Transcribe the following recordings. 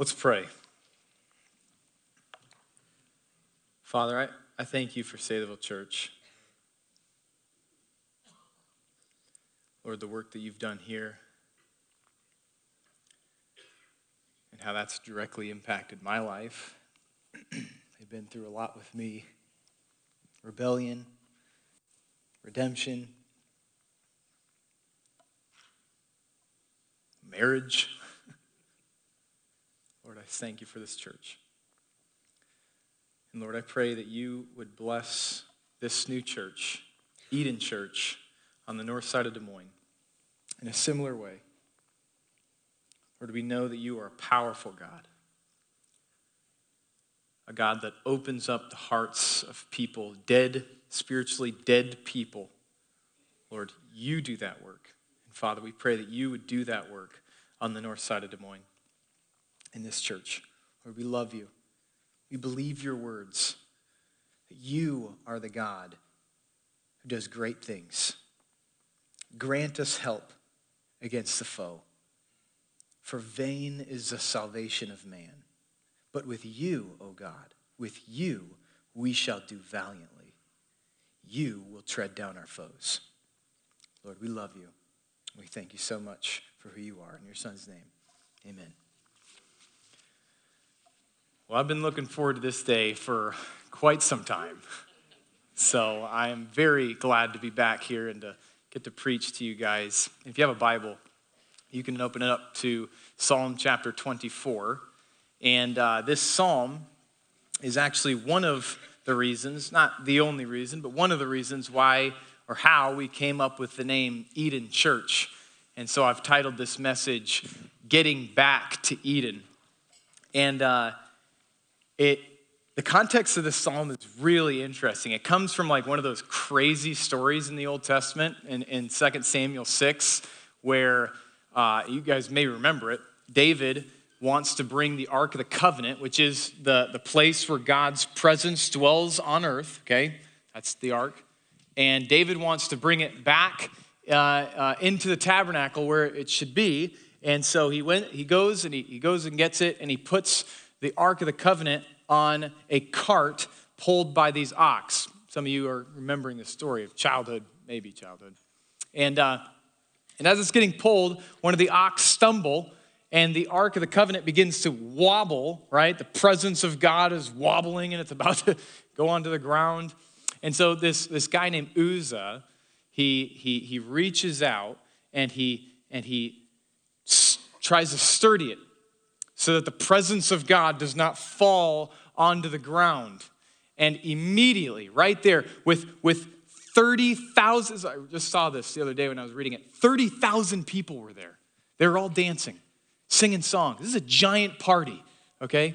Let's pray. Father, I, I thank you for Saylorville Church. Lord, the work that you've done here and how that's directly impacted my life. They've been through a lot with me rebellion, redemption, marriage. Lord, I thank you for this church. And Lord, I pray that you would bless this new church, Eden Church, on the north side of Des Moines, in a similar way. Lord, we know that you are a powerful God, a God that opens up the hearts of people, dead, spiritually dead people. Lord, you do that work. And Father, we pray that you would do that work on the north side of Des Moines in this church. Lord, we love you. We believe your words. That you are the God who does great things. Grant us help against the foe. For vain is the salvation of man. But with you, O God, with you we shall do valiantly. You will tread down our foes. Lord, we love you. We thank you so much for who you are. In your son's name, amen. Well, I've been looking forward to this day for quite some time. So I am very glad to be back here and to get to preach to you guys. If you have a Bible, you can open it up to Psalm chapter 24. And uh, this psalm is actually one of the reasons, not the only reason, but one of the reasons why or how we came up with the name Eden Church. And so I've titled this message, Getting Back to Eden. And uh, it the context of this psalm is really interesting. It comes from like one of those crazy stories in the Old Testament in, in 2 Samuel 6, where uh, you guys may remember it. David wants to bring the Ark of the Covenant, which is the, the place where God's presence dwells on earth, okay? That's the Ark. And David wants to bring it back uh, uh, into the tabernacle where it should be. And so he went, he goes and he, he goes and gets it, and he puts the Ark of the Covenant on a cart pulled by these ox. Some of you are remembering the story of childhood, maybe childhood. And, uh, and as it's getting pulled, one of the ox stumble, and the Ark of the Covenant begins to wobble, right? The presence of God is wobbling, and it's about to go onto the ground. And so this, this guy named Uzzah, he, he, he reaches out and he, and he s- tries to sturdy it so that the presence of God does not fall onto the ground. And immediately, right there, with, with 30,000, I just saw this the other day when I was reading it, 30,000 people were there. They were all dancing, singing songs. This is a giant party, okay?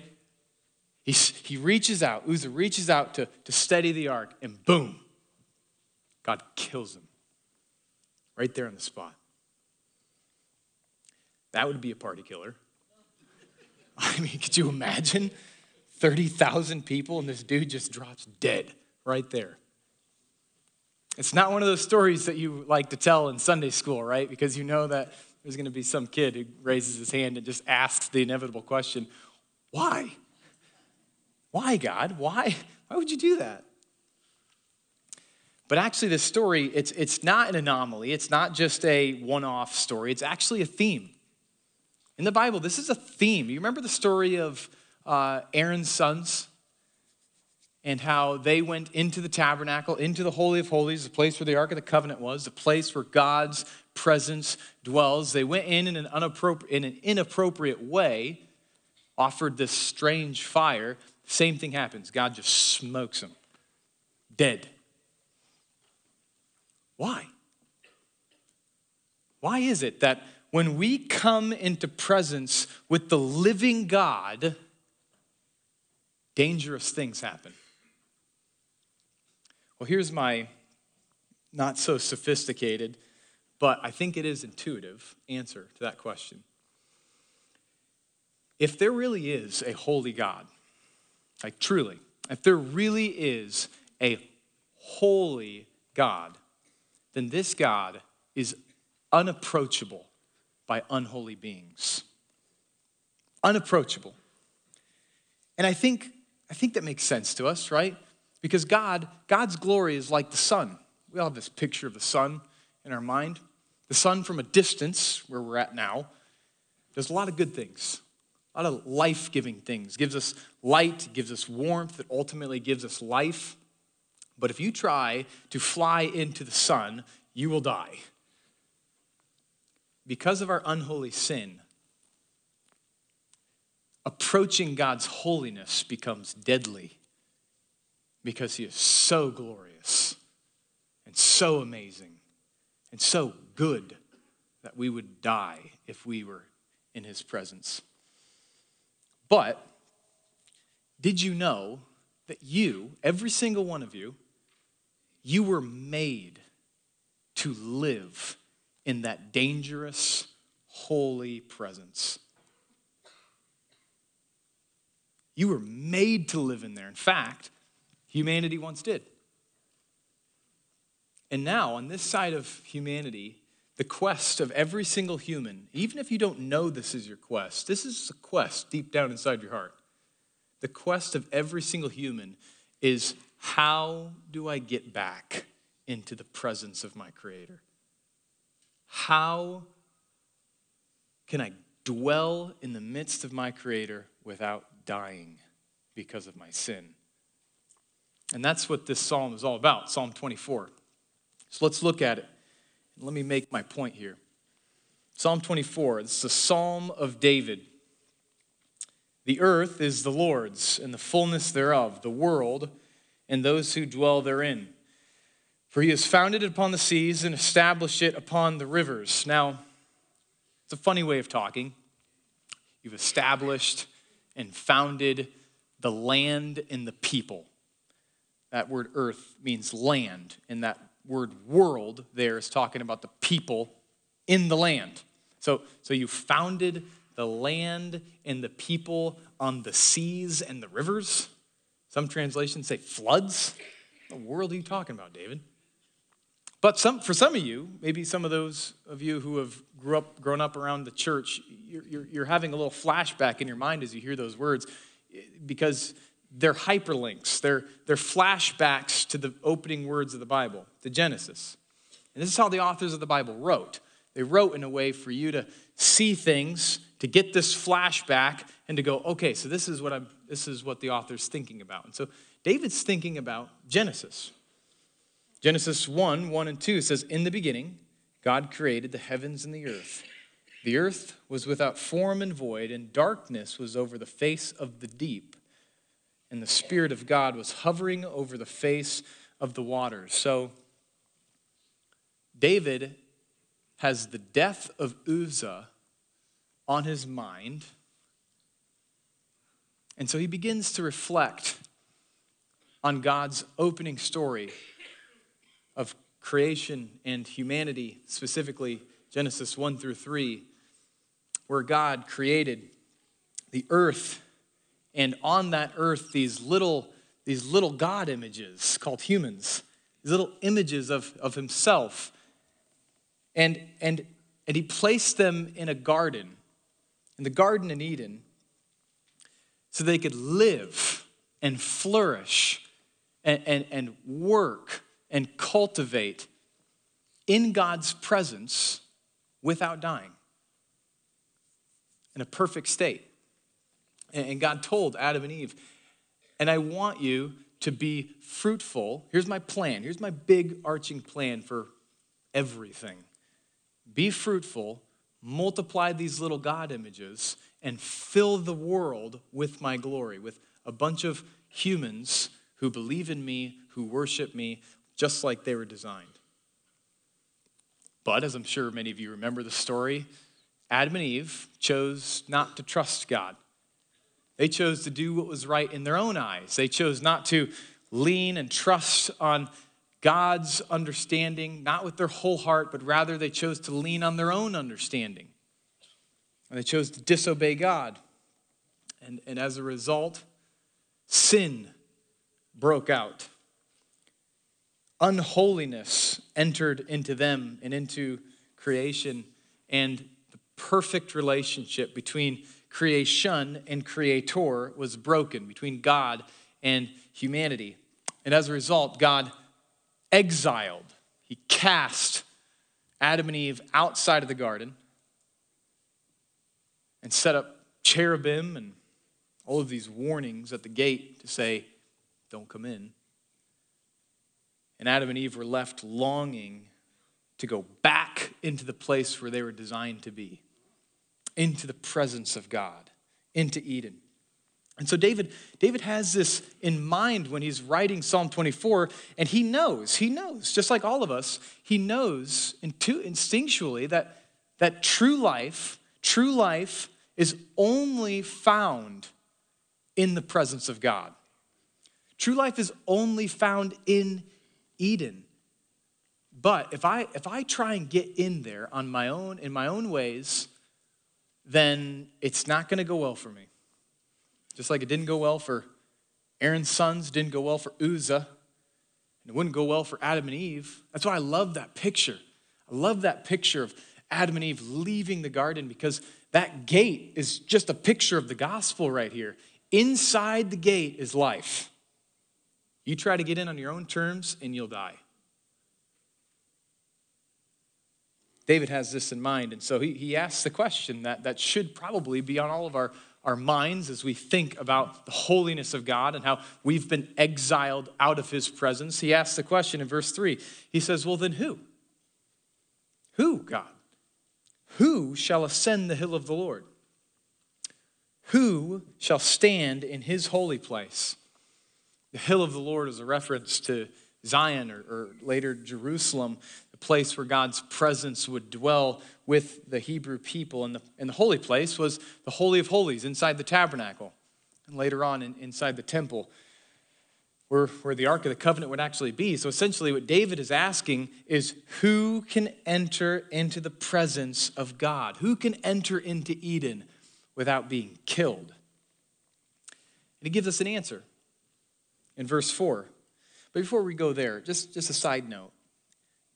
He's, he reaches out, Uzzah reaches out to, to steady the ark, and boom, God kills him right there on the spot. That would be a party killer. I mean, could you imagine 30,000 people and this dude just drops dead right there? It's not one of those stories that you like to tell in Sunday school, right? Because you know that there's going to be some kid who raises his hand and just asks the inevitable question why? Why, God? Why? Why would you do that? But actually, this story, it's, it's not an anomaly. It's not just a one off story. It's actually a theme. In the Bible, this is a theme. You remember the story of uh, Aaron's sons and how they went into the tabernacle, into the Holy of Holies, the place where the Ark of the Covenant was, the place where God's presence dwells. They went in in an, in an inappropriate way, offered this strange fire. Same thing happens. God just smokes them, dead. Why? Why is it that when we come into presence with the living God, dangerous things happen. Well, here's my not so sophisticated, but I think it is intuitive answer to that question. If there really is a holy God, like truly, if there really is a holy God, then this God is unapproachable by unholy beings. unapproachable. And I think, I think that makes sense to us, right? Because God, God's glory is like the sun. We all have this picture of the sun in our mind. The sun from a distance, where we're at now, does a lot of good things, a lot of life giving things. Gives us light, gives us warmth, that ultimately gives us life. But if you try to fly into the sun, you will die. Because of our unholy sin, approaching God's holiness becomes deadly because He is so glorious and so amazing and so good that we would die if we were in His presence. But did you know that you, every single one of you, you were made to live in that dangerous, holy presence? You were made to live in there. In fact, humanity once did. And now, on this side of humanity, the quest of every single human, even if you don't know this is your quest, this is a quest deep down inside your heart. The quest of every single human is how do I get back into the presence of my Creator? How can I dwell in the midst of my Creator without dying because of my sin. And that's what this psalm is all about, Psalm 24. So let's look at it. Let me make my point here. Psalm 24, this is a psalm of David. The earth is the Lord's, and the fullness thereof, the world, and those who dwell therein. For he has founded it upon the seas and established it upon the rivers. Now, it's a funny way of talking. You've established and founded the land and the people. That word earth means land, and that word world there is talking about the people in the land. So, so you founded the land and the people on the seas and the rivers. Some translations say floods. What the world are you talking about, David? But some, for some of you, maybe some of those of you who have grew up, grown up around the church, you're, you're, you're having a little flashback in your mind as you hear those words because they're hyperlinks, they're, they're flashbacks to the opening words of the Bible, to Genesis. And this is how the authors of the Bible wrote. They wrote in a way for you to see things, to get this flashback, and to go, okay, so this is what I'm this is what the author's thinking about. And so David's thinking about Genesis. Genesis 1 1 and 2 says, In the beginning, God created the heavens and the earth. The earth was without form and void, and darkness was over the face of the deep. And the Spirit of God was hovering over the face of the waters. So, David has the death of Uzzah on his mind. And so he begins to reflect on God's opening story of creation and humanity, specifically Genesis 1 through 3, where God created the earth, and on that earth, these little, these little God images called humans, these little images of, of himself. And, and, and he placed them in a garden, in the Garden in Eden, so they could live and flourish and, and, and work and cultivate in God's presence without dying in a perfect state. And God told Adam and Eve, and I want you to be fruitful. Here's my plan. Here's my big arching plan for everything. Be fruitful, multiply these little God images, and fill the world with my glory, with a bunch of humans who believe in me, who worship me, just like they were designed. But as I'm sure many of you remember the story, Adam and Eve chose not to trust God. They chose to do what was right in their own eyes. They chose not to lean and trust on God's understanding, not with their whole heart, but rather they chose to lean on their own understanding. And they chose to disobey God. And, and as a result, sin broke out unholiness entered into them and into creation, and the perfect relationship between creation and creator was broken between God and humanity. And as a result, God exiled, He cast Adam and Eve outside of the garden and set up cherubim and all of these warnings at the gate to say, don't come in. And Adam and Eve were left longing to go back into the place where they were designed to be, into the presence of God, into Eden. And so David, David has this in mind when he's writing Psalm 24, and he knows, he knows, just like all of us, he knows instinctually that, that true life, true life is only found in the presence of God. True life is only found in Eden. But if I if I try and get in there on my own in my own ways, then it's not going to go well for me. Just like it didn't go well for Aaron's sons, didn't go well for Uzzah, and it wouldn't go well for Adam and Eve. That's why I love that picture. I love that picture of Adam and Eve leaving the garden because that gate is just a picture of the gospel right here. Inside the gate is life. You try to get in on your own terms and you'll die. David has this in mind, and so he, he asks the question that, that should probably be on all of our, our minds as we think about the holiness of God and how we've been exiled out of his presence. He asks the question in verse 3. He says, Well, then who? Who, God? Who shall ascend the hill of the Lord? Who shall stand in his holy place? The hill of the Lord is a reference to Zion or, or, later Jerusalem, the place where God's presence would dwell with the Hebrew people. And the, and the holy place was the Holy of Holies inside the tabernacle, and later on in, inside the temple, where, where the Ark of the Covenant would actually be. So essentially, what David is asking is who can enter into the presence of God? Who can enter into Eden? without being killed? And he gives us an answer in verse 4. But before we go there, just, just a side note.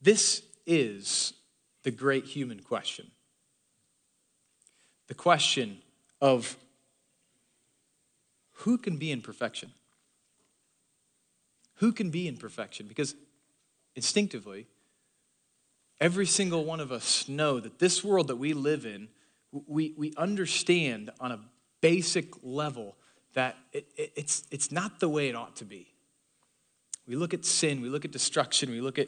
This is the great human question. The question of who can be in perfection? Who can be in perfection? Because instinctively, every single one of us know that this world that we live in we, we understand on a basic level that it, it, it's, it's not the way it ought to be. We look at sin, we look at destruction, we look at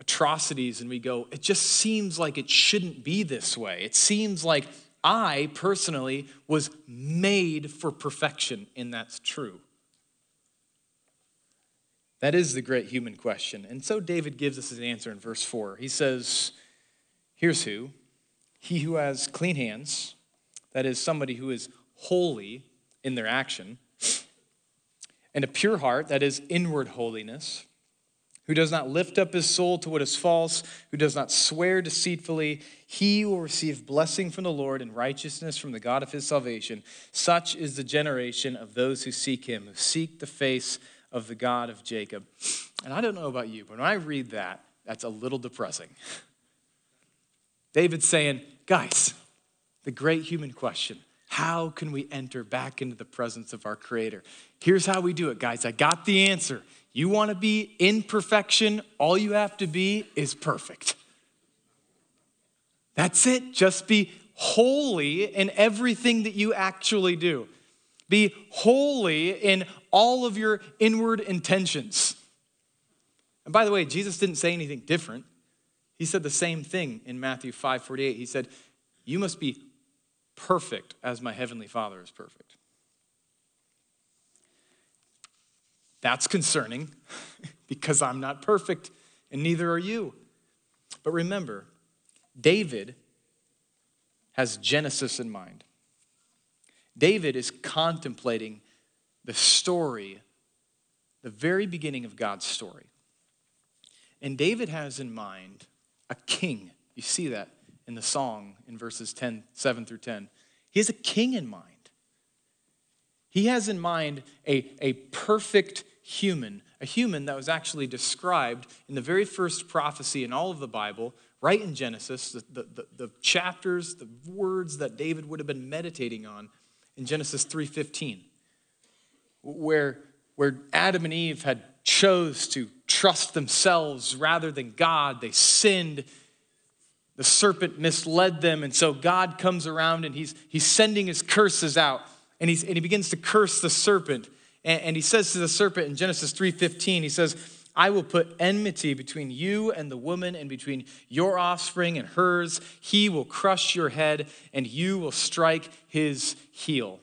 atrocities, and we go, it just seems like it shouldn't be this way. It seems like I personally was made for perfection, and that's true. That is the great human question. And so David gives us his answer in verse 4. He says, Here's who he who has clean hands, that is, somebody who is holy in their action, and a pure heart, that is, inward holiness, who does not lift up his soul to what is false, who does not swear deceitfully, he will receive blessing from the Lord and righteousness from the God of his salvation. Such is the generation of those who seek him, who seek the face of the God of Jacob. And I don't know about you, but when I read that, that's a little depressing. David's saying, guys, the great human question how can we enter back into the presence of our Creator? Here's how we do it, guys. I got the answer. You want to be in perfection, all you have to be is perfect. That's it. Just be holy in everything that you actually do. Be holy in all of your inward intentions. And by the way, Jesus didn't say anything different. He said the same thing in Matthew 5 48. He said, You must be perfect as my heavenly Father is perfect. That's concerning because I'm not perfect and neither are you. But remember, David has Genesis in mind. David is contemplating the story, the very beginning of God's story. And David has in mind a king. You see that in the song in verses 10, 7 through 10. He has a king in mind. He has in mind a, a perfect human, a human that was actually described in the very first prophecy in all of the Bible, right in Genesis, the, the, the, chapters, the words that David would have been meditating on in Genesis 3:15, where, where Adam and Eve had chose to trust themselves rather than God. They sinned. The serpent misled them, and so God comes around and he's, he's sending his curses out, and, he's, and he begins to curse the serpent. And, and he says to the serpent in Genesis 3:15, he says, I will put enmity between you and the woman, and between your offspring and hers. He will crush your head, and you will strike his heel.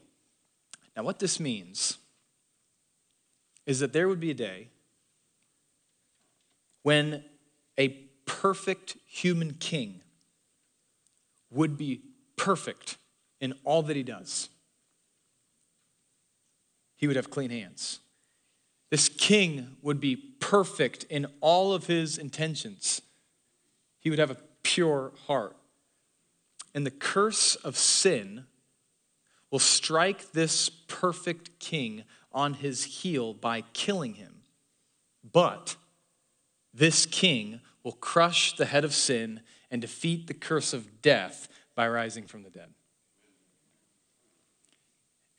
Now, what this means is that there would be a day when a perfect human king would be perfect in all that he does. He would have clean hands. This king would be perfect in all of his intentions. He would have a pure heart. And the curse of sin will strike this perfect king on his heel by killing him. But this king will crush the head of sin and defeat the curse of death by rising from the dead.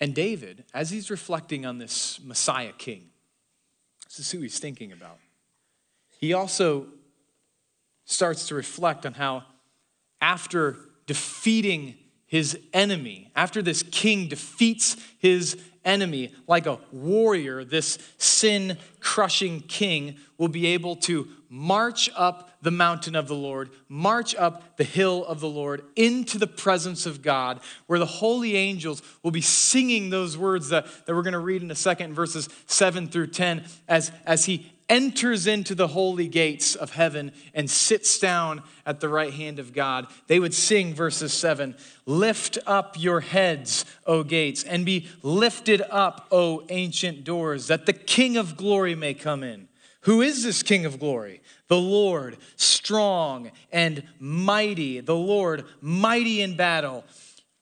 And David, as he's reflecting on this Messiah king, this is who he's thinking about. He also starts to reflect on how, after defeating his enemy, after this king defeats his enemy like a warrior, this sin crushing king will be able to march up the mountain of the Lord, march up the hill of the Lord into the presence of God, where the holy angels will be singing those words that, that we're going to read in a second, verses 7 through 10, as, as he enters into the holy gates of heaven and sits down at the right hand of God, they would sing verses 7 Lift up your heads, O gates, and be lifted up, O ancient doors, that the King of glory may come in. Who is this King of glory? The Lord, strong and mighty, the Lord, mighty in battle.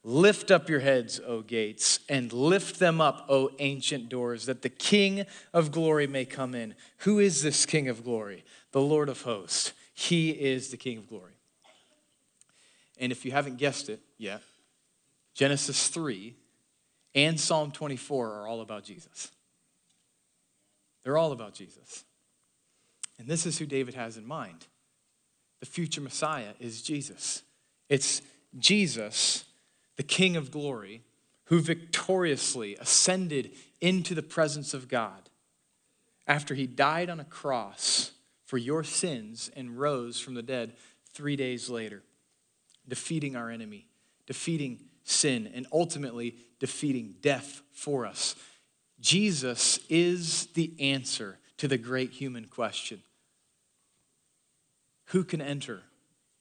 Lift up your heads, O gates, and lift them up, O ancient doors, that the King of glory may come in. Who is this King of glory? The Lord of hosts. He is the King of glory. And if you haven't guessed it yet, Genesis 3 and Psalm 24 are all about Jesus. They're all about Jesus. And this is who David has in mind. The future Messiah is Jesus. It's Jesus the King of glory, who victoriously ascended into the presence of God after he died on a cross for your sins and rose from the dead three days later, defeating our enemy, defeating sin, and ultimately defeating death for us. Jesus is the answer to the great human question Who can enter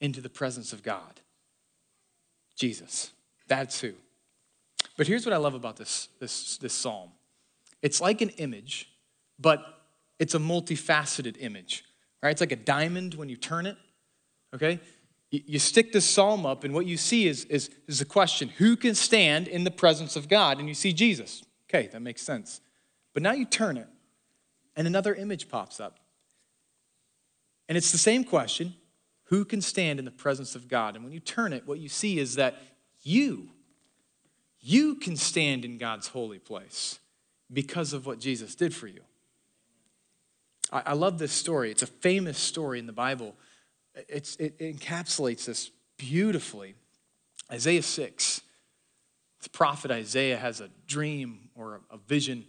into the presence of God? Jesus. That's who. But here's what I love about this, this, this psalm it's like an image, but it's a multifaceted image, right? It's like a diamond when you turn it, okay? You, stick this psalm up, and what you see is, is, is the question who can stand in the presence of God? And you see Jesus. Okay, that makes sense. But now you turn it, and another image pops up. And it's the same question who can stand in the presence of God? And when you turn it, what you see is that you, you can stand in God's holy place because of what Jesus did for you. I, I love this story. It's a famous story in the Bible. It's, it, it encapsulates this beautifully. Isaiah 6, the prophet Isaiah has a dream or a, a vision,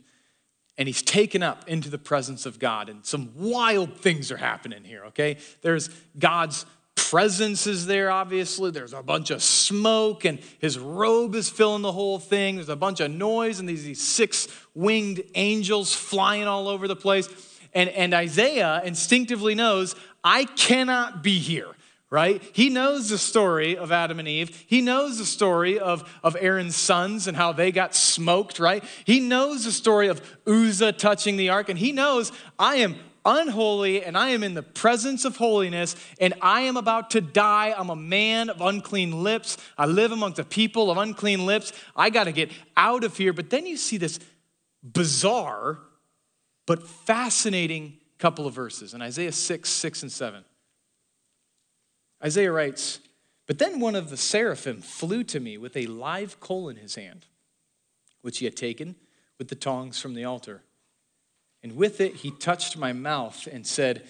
and he's taken up into the presence of God, and some wild things are happening here, okay? There's God's presence is there, obviously. There's a bunch of smoke, and his robe is filling the whole thing. There's a bunch of noise, and these, six winged angels flying all over the place. And, and Isaiah instinctively knows, I cannot be here right? He knows the story of Adam and Eve. He knows the story of, of Aaron's sons and how they got smoked, right? He knows the story of Uzzah touching the ark, and he knows I am unholy and I am in the presence of holiness and I am about to die. I'm a man of unclean lips. I live amongst a people of unclean lips. I got to get out of here. But then you see this bizarre but fascinating couple of verses in Isaiah 6, 6, and 7. Isaiah writes, But then one of the seraphim flew to me with a live coal in his hand, which he had taken with the tongs from the altar. And with it he touched my mouth and said,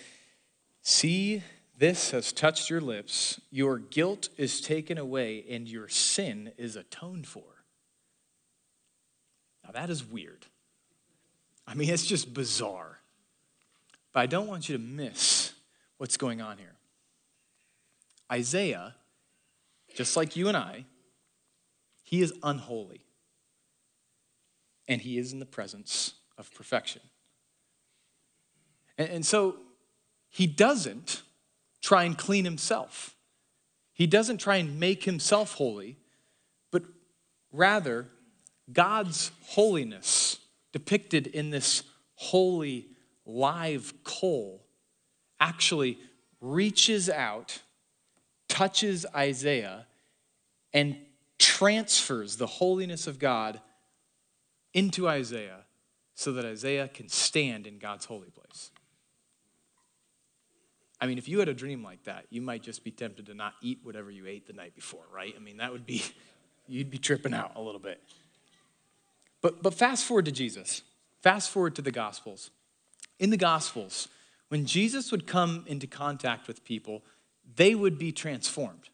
See, this has touched your lips. Your guilt is taken away, and your sin is atoned for. Now, that is weird. I mean, it's just bizarre. But I don't want you to miss what's going on here. Isaiah, just like you and I, he is unholy. And he is in the presence of perfection. And, so he doesn't try and clean himself. He doesn't try and make himself holy, but rather, God's holiness depicted in this holy live coal actually reaches out, touches Isaiah, and transfers the holiness of God into Isaiah so that Isaiah can stand in God's holy place. I mean, if you had a dream like that, you might just be tempted to not eat whatever you ate the night before, right? I mean, that would be, you'd be tripping out a little bit. But, but fast forward to Jesus, fast forward to the Gospels. In the Gospels, when Jesus would come into contact with people, they would be transformed,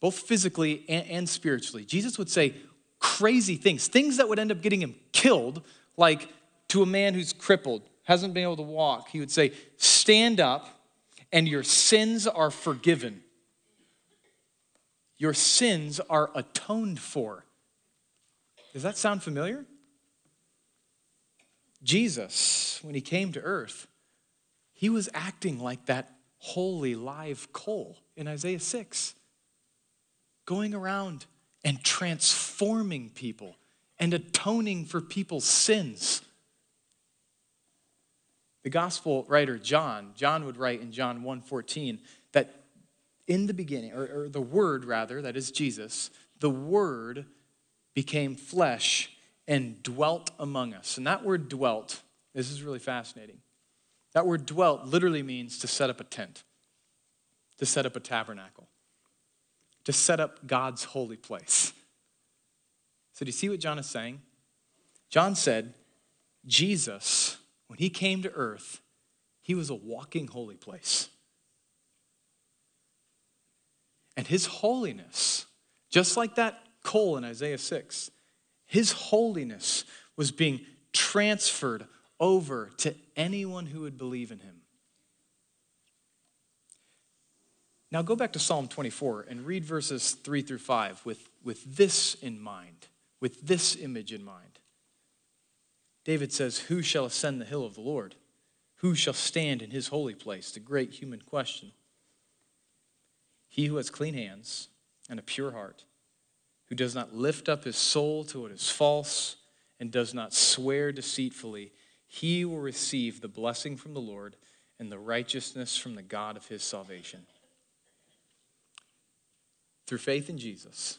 both physically and, and spiritually. Jesus would say crazy things, things that would end up getting him killed, like to a man who's crippled, hasn't been able to walk, he would say, Stand up and your sins are forgiven. Your sins are atoned for. Does that sound familiar? Jesus, when he came to earth, he was acting like that holy live coal in Isaiah 6, going around and transforming people and atoning for people's sins. The gospel writer John, John would write in John 1:14 that in the beginning, or, or the word rather, that is Jesus, the word became flesh and dwelt among us. And that word dwelt, this is really fascinating. That word dwelt literally means to set up a tent, to set up a tabernacle, to set up God's holy place. So, do you see what John is saying? John said, Jesus when he came to earth, he was a walking holy place. And his holiness, just like that coal in Isaiah 6, his holiness was being transferred over to anyone who would believe in him. Now go back to Psalm 24 and read verses 3 through 5 with, with this in mind, with this image in mind. David says, Who shall ascend the hill of the Lord? Who shall stand in his holy place? The great human question. He who has clean hands and a pure heart, who does not lift up his soul to what is false and does not swear deceitfully, he will receive the blessing from the Lord and the righteousness from the God of his salvation. Through faith in Jesus,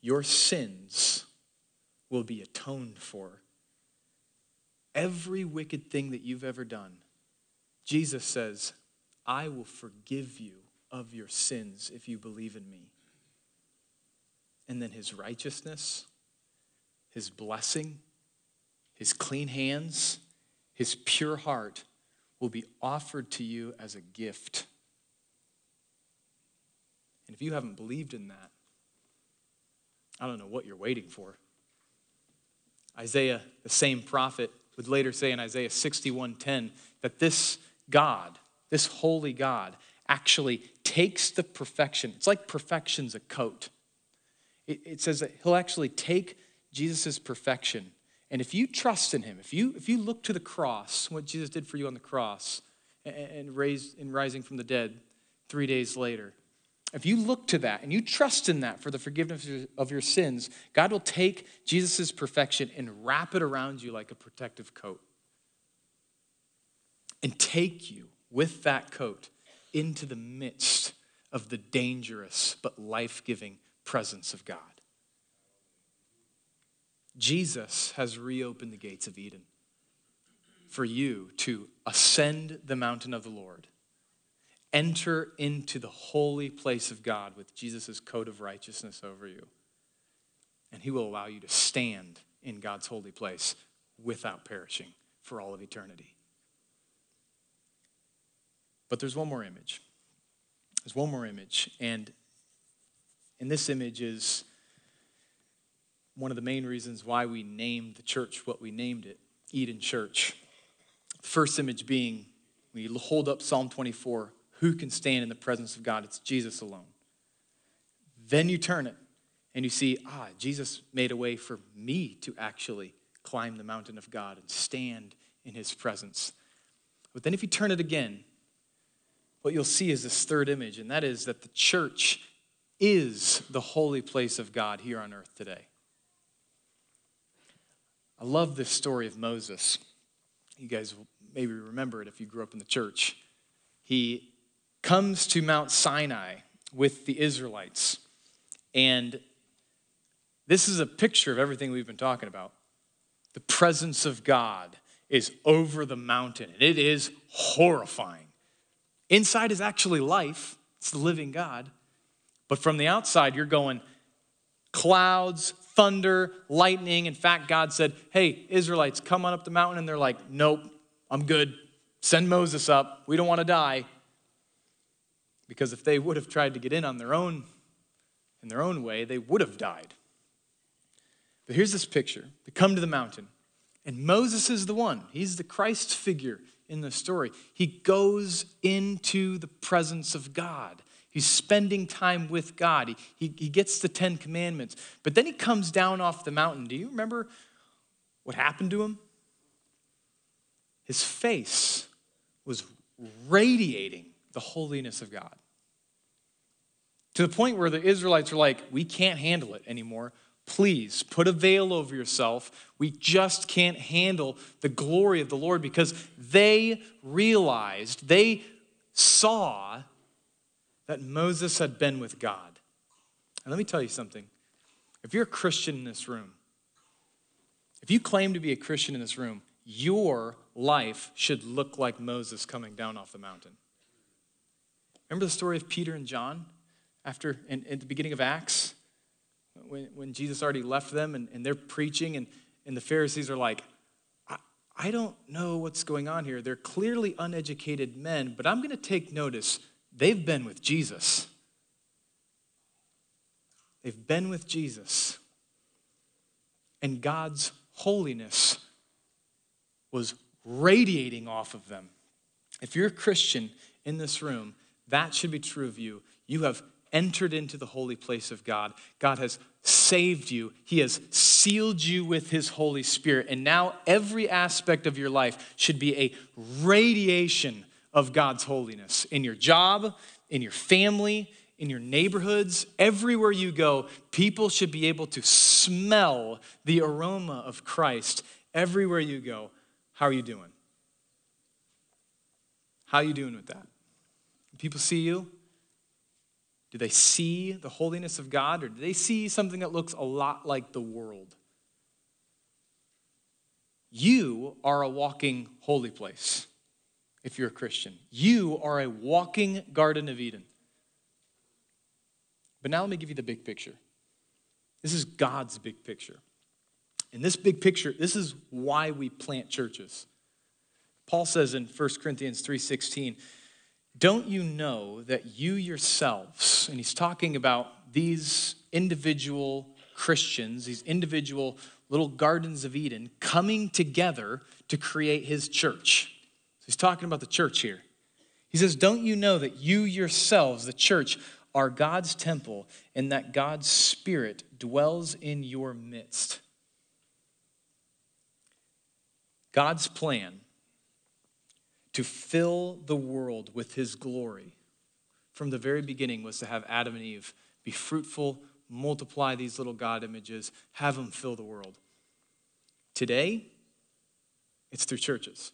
your sins will be atoned for. Every wicked thing that you've ever done, Jesus says, I will forgive you of your sins if you believe in me. And then his righteousness, his blessing, his clean hands, his pure heart will be offered to you as a gift. And if you haven't believed in that, I don't know what you're waiting for. Isaiah, the same prophet, would later say in Isaiah 61:10 that this God, this holy God, actually takes the perfection. It's like perfection's a coat. It, it says that he'll actually take Jesus' perfection. And if you trust in him, if you if you look to the cross, what Jesus did for you on the cross, and, and raised in rising from the dead three days later, if you look to that and you trust in that for the forgiveness of your sins, God will take Jesus' perfection and wrap it around you like a protective coat and take you with that coat into the midst of the dangerous but life giving presence of God. Jesus has reopened the gates of Eden for you to ascend the mountain of the Lord enter into the holy place of God with Jesus' coat of righteousness over you. And he will allow you to stand in God's holy place without perishing for all of eternity. But there's one more image. There's one more image. And, and this image is one of the main reasons why we named the church what we named it Eden Church. The first image being we hold up Psalm 24 who can stand in the presence of God? It's Jesus alone. Then you turn it and you see, ah, Jesus made a way for me to actually climb the mountain of God and stand in his presence. But then if you turn it again, what you'll see is this third image, and that is that the church is the holy place of God here on earth today. I love this story of Moses. You guys maybe remember it if you grew up in the church. He comes to Mount Sinai with the Israelites, and this is a picture of everything we've been talking about. The presence of God is over the mountain, and it is horrifying. Inside is actually life, it's the living God. But from the outside, you're going clouds, thunder, lightning. In fact, God said, Hey, Israelites, come on up the mountain. And they're like, Nope, I'm good. Send Moses up. We don't want to die. Because if they would have tried to get in on their own, in their own way, they would have died. But here's this picture. They come to the mountain, and Moses is the one. He's the Christ figure in the story. He goes into the presence of God. He's spending time with God. He, he, he gets the Ten Commandments. But then he comes down off the mountain. Do you remember what happened to him? His face was radiating the holiness of God. To the point where the Israelites are like, we can't handle it anymore. Please put a veil over yourself. We just can't handle the glory of the Lord because they realized, they saw that Moses had been with God. And let me tell you something. If you're a Christian in this room, if you claim to be a Christian in this room, your life should look like Moses coming down off the mountain. Remember the story of Peter and John after in, at the beginning of Acts? when, when Jesus already left them and, and they're preaching, and, and the Pharisees are like, I, I don't know what's going on here. They're clearly uneducated men, but I'm going to take notice. They've been with Jesus. They've been with Jesus. And God's holiness was radiating off of them. If you're a Christian in this room, that should be true of you. You have entered into the holy place of God. God has saved you, He has sealed you with His Holy Spirit. And now every aspect of your life should be a radiation of God's holiness in your job, in your family, in your neighborhoods, everywhere you go, people should be able to smell the aroma of Christ everywhere you go. How are you doing? How are you doing with that? Do People see you, do they see the holiness of God or do they see something that looks a lot like the world? You are a walking holy place if you're a Christian. You are a walking Garden of Eden. But now let me give you the big picture. This is God's big picture. And this big picture, this is why we plant churches. Paul says in 1 Corinthians 3:16, don't you know that you yourselves, and he's talking about these individual Christians, these individual little gardens of Eden, coming together to create his church. He's talking about the church here. He says, Don't you know that you yourselves, the church, are God's temple and that God's Spirit dwells in your midst? God's plan to fill the world with his glory from the very beginning was to have Adam and Eve be fruitful, multiply these little God images, have them fill the world. Today, it's through churches.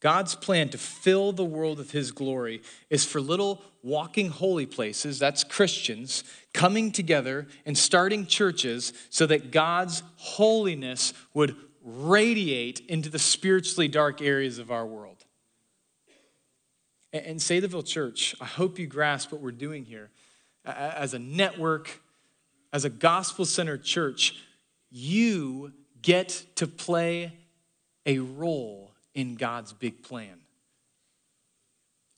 God's plan to fill the world with his glory is for little walking holy places, that's Christians, coming together and starting churches so that God's holiness would radiate into the spiritually dark areas of our world. And Saylorville Church, I hope you grasp what we're doing here. As a network, as a gospel centered church, you get to play a role in God's big plan.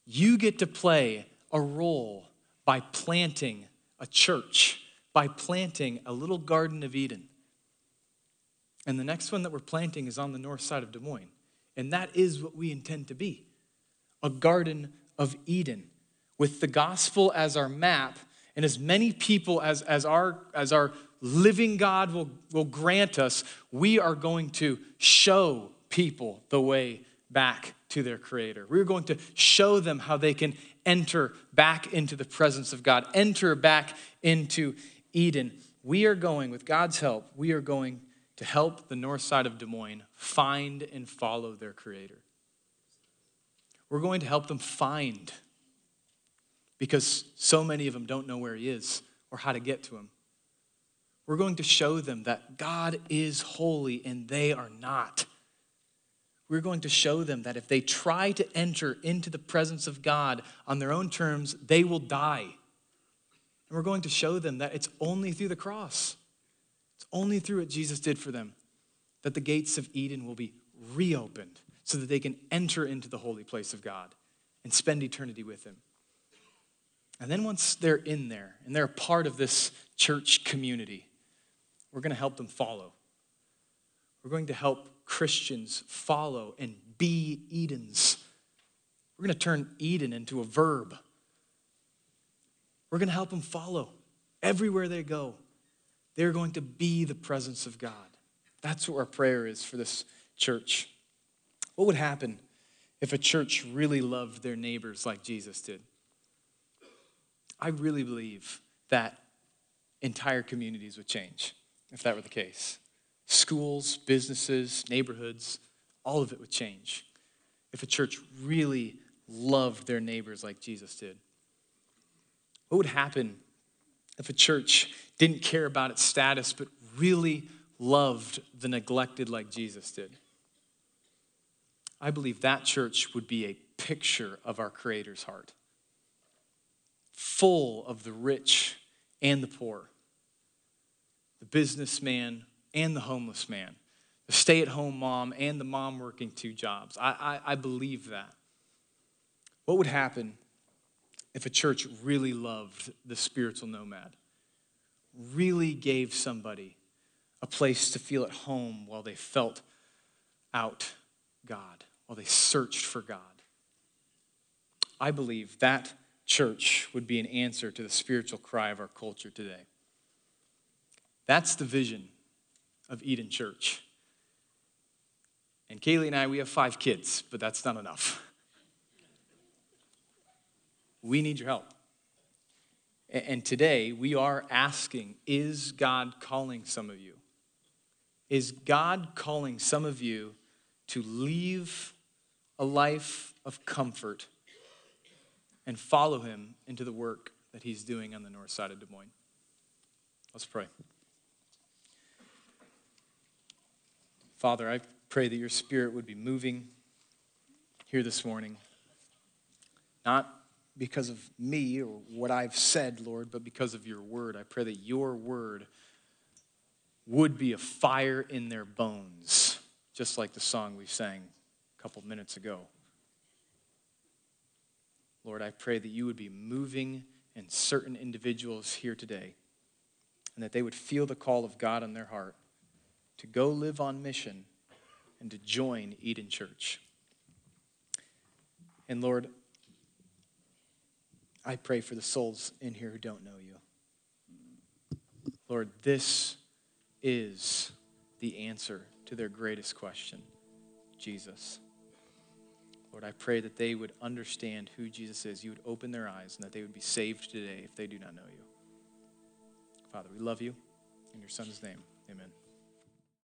You get to play a role by planting a church, by planting a little Garden of Eden. And the next one that we're planting is on the north side of Des Moines. And that is what we intend to be a Garden of Eden with the gospel as our map and as many people as, as, our, as our living God will, will grant us, we are going to show people the way back to their Creator. We're going to show them how they can enter back into the presence of God, enter back into Eden. We are going, with God's help, we are going to help the north side of Des Moines find and follow their Creator. We're going to help them find because so many of them don't know where He is or how to get to Him. We're going to show them that God is holy and they are not. We're going to show them that if they try to enter into the presence of God on their own terms, they will die. And we're going to show them that it's only through the cross, it's only through what Jesus did for them, that the gates of Eden will be reopened so that they can enter into the holy place of God and spend eternity with Him. And then once they're in there and they're a part of this church community, we're going to help them follow. We're going to help Christians follow and be Edens. We're going to turn Eden into a verb. We're going to help them follow everywhere they go. They're going to be the presence of God. That's what our prayer is for this church. What would happen if a church really loved their neighbors like Jesus did? I really believe that entire communities would change if that were the case. Schools, businesses, neighborhoods, all of it would change if a church really loved their neighbors like Jesus did. What would happen if a church didn't care about its status but really loved the neglected like Jesus did? I believe that church would be a picture of our Creator's heart, full of the rich and the poor the businessman and the homeless man, the stay at home mom and the mom working two jobs. I, I, I believe that. What would happen if a church really loved the spiritual nomad, really gave somebody a place to feel at home while they felt out God, while they searched for God? I believe that church would be an answer to the spiritual cry of our culture today. That's the vision of Eden Church. And Kaylee and I, we have five kids, but that's not enough. We need your help. And today, we are asking Is God calling some of you? Is God calling some of you to leave a life of comfort and follow Him into the work that He's doing on the north side of Des Moines? Let's pray. Father, I pray that your spirit would be moving here this morning. Not because of me or what I've said, Lord, but because of your word. I pray that your word would be a fire in their bones, just like the song we sang a couple minutes ago. Lord, I pray that you would be moving in certain individuals here today and that they would feel the call of God on their heart to go live on mission and to join Eden Church. And Lord, I pray for the souls in here who don't know you. Lord, this is the answer to their greatest question Jesus. Lord, I pray that they would understand who Jesus is. You would open their eyes and that they would be saved today if they do not know you. Father, we love you. In your Son's name, amen.